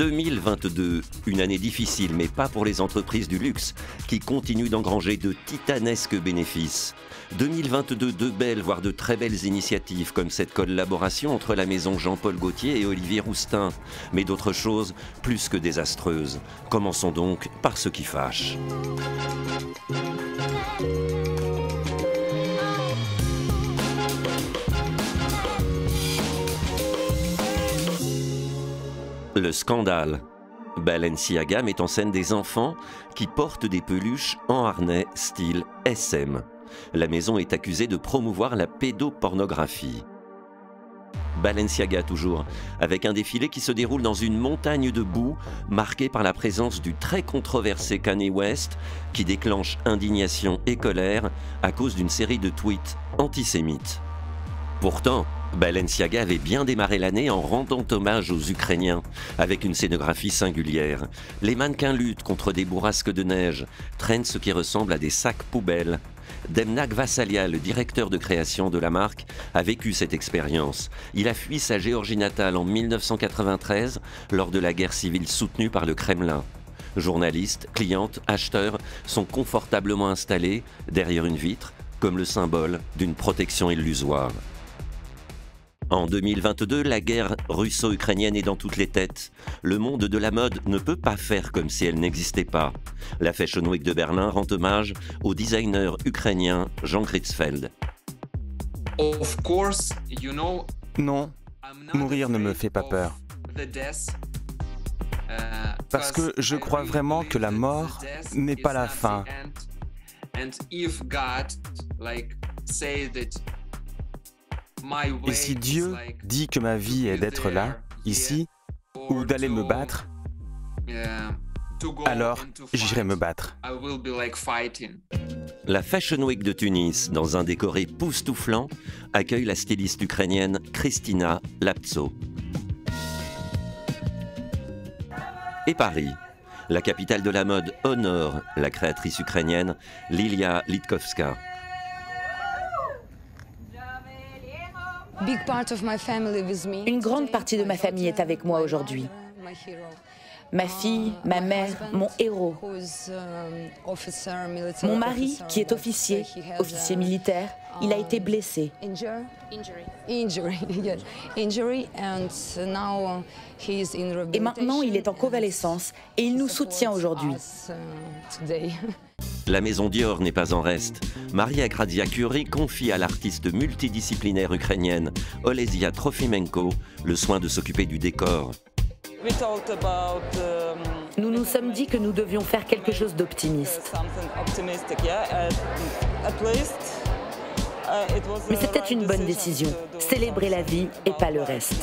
2022, une année difficile, mais pas pour les entreprises du luxe, qui continuent d'engranger de titanesques bénéfices. 2022, de belles, voire de très belles initiatives, comme cette collaboration entre la maison Jean-Paul Gaultier et Olivier Roustin, mais d'autres choses plus que désastreuses. Commençons donc par ce qui fâche. Le scandale. Balenciaga met en scène des enfants qui portent des peluches en harnais style SM. La maison est accusée de promouvoir la pédopornographie. Balenciaga toujours, avec un défilé qui se déroule dans une montagne de boue marquée par la présence du très controversé Kanye West qui déclenche indignation et colère à cause d'une série de tweets antisémites. Pourtant, Balenciaga avait bien démarré l'année en rendant hommage aux Ukrainiens, avec une scénographie singulière. Les mannequins luttent contre des bourrasques de neige, traînent ce qui ressemble à des sacs poubelles. Demnak Vassalia, le directeur de création de la marque, a vécu cette expérience. Il a fui sa Géorgie natale en 1993 lors de la guerre civile soutenue par le Kremlin. Journalistes, clientes, acheteurs sont confortablement installés derrière une vitre comme le symbole d'une protection illusoire. En 2022, la guerre russo-ukrainienne est dans toutes les têtes. Le monde de la mode ne peut pas faire comme si elle n'existait pas. La Fashion Week de Berlin rend hommage au designer ukrainien Jean Kritzfeld. Non, mourir ne me fait pas peur. Uh, Parce que je crois vraiment que la mort n'est pas la fin. Et si Dieu dit que ma vie est d'être là, ici, ou d'aller me battre, alors j'irai me battre. La Fashion Week de Tunis, dans un décor époustouflant, accueille la styliste ukrainienne Kristina Lapso. Et Paris, la capitale de la mode, honore la créatrice ukrainienne Lilia Litkovska. Une grande partie de ma famille est avec moi aujourd'hui. Ma fille, ma mère, mon héros. Mon mari, qui est officier, officier militaire, il a été blessé. Et maintenant, il est en convalescence et il nous soutient aujourd'hui. La maison Dior n'est pas en reste. Maria Grazia Curie confie à l'artiste multidisciplinaire ukrainienne Olesia Trofimenko le soin de s'occuper du décor. Nous nous sommes dit que nous devions faire quelque chose d'optimiste. Mais c'était une bonne décision. Célébrer la vie et pas le reste.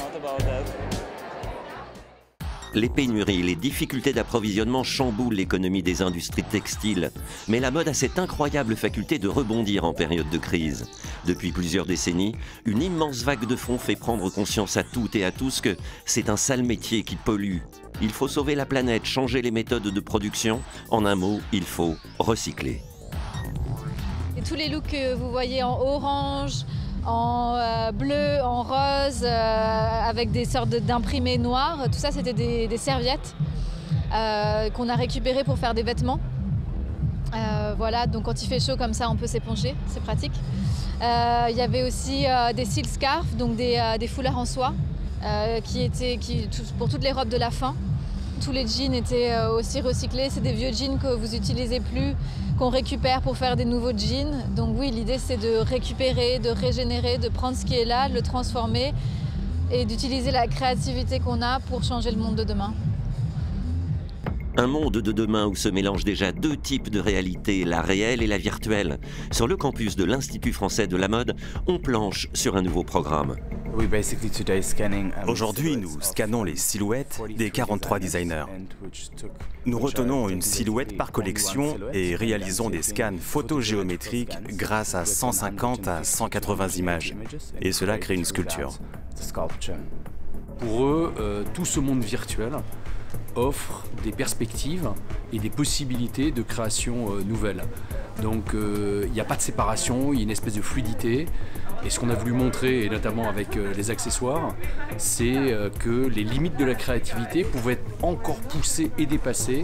Les pénuries, les difficultés d'approvisionnement chamboulent l'économie des industries textiles. Mais la mode a cette incroyable faculté de rebondir en période de crise. Depuis plusieurs décennies, une immense vague de fonds fait prendre conscience à toutes et à tous que c'est un sale métier qui pollue. Il faut sauver la planète, changer les méthodes de production. En un mot, il faut recycler. Et tous les looks que vous voyez en orange, en euh, bleu, en rose, euh, avec des sortes d'imprimés noirs. Tout ça, c'était des, serviettes euh, qu'on a récupérées pour faire des vêtements. voilà, donc quand il fait chaud comme ça, on peut s'éponger, c'est pratique. Il y avait aussi des silk scarves, donc des, foulards en soie, qui étaient pour toutes les robes de la fin. Tous les jeans étaient aussi recyclés. C'est des vieux jeans que vous n'utilisez plus, qu'on récupère pour faire des nouveaux jeans. Donc oui, l'idée c'est de récupérer, de régénérer, de prendre ce qui est là, le transformer et d'utiliser la créativité qu'on a pour changer le monde de demain. Un monde de demain où se mélangent déjà deux types de réalité, la réelle et la virtuelle. Sur le campus de l'Institut français de la mode, on planche sur un nouveau programme. Aujourd'hui, nous scannons les silhouettes des 43 designers. Nous retenons une silhouette par collection et réalisons des scans photogéométriques grâce à 150 à 180 images. Et cela crée une sculpture. Pour eux, euh, tout ce monde virtuel offre des perspectives et des possibilités de création euh, nouvelles. Donc euh, il n'y a pas de séparation, il y a une espèce de fluidité. Et ce qu'on a voulu montrer, et notamment avec euh, les accessoires, c'est euh, que les limites de la créativité pouvaient être encore poussées et dépassées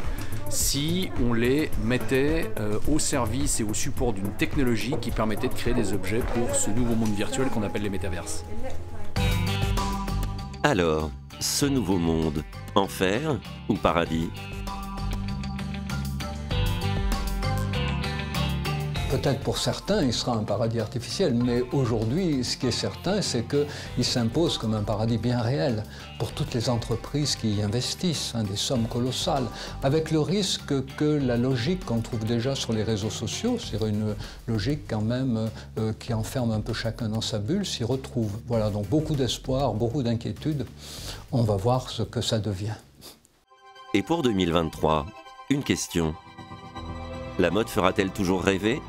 si on les mettait euh, au service et au support d'une technologie qui permettait de créer des objets pour ce nouveau monde virtuel qu'on appelle les métaverses. Alors, ce nouveau monde, enfer ou paradis? Peut-être pour certains, il sera un paradis artificiel, mais aujourd'hui, ce qui est certain, c'est qu'il s'impose comme un paradis bien réel pour toutes les entreprises qui y investissent, hein, des sommes colossales, avec le risque que la logique qu'on trouve déjà sur les réseaux sociaux, c'est une logique quand même euh, qui enferme un peu chacun dans sa bulle, s'y retrouve. Voilà, donc beaucoup d'espoir, beaucoup d'inquiétude. On va voir ce que ça devient. Et pour 2023, une question. La mode fera-t-elle toujours rêver?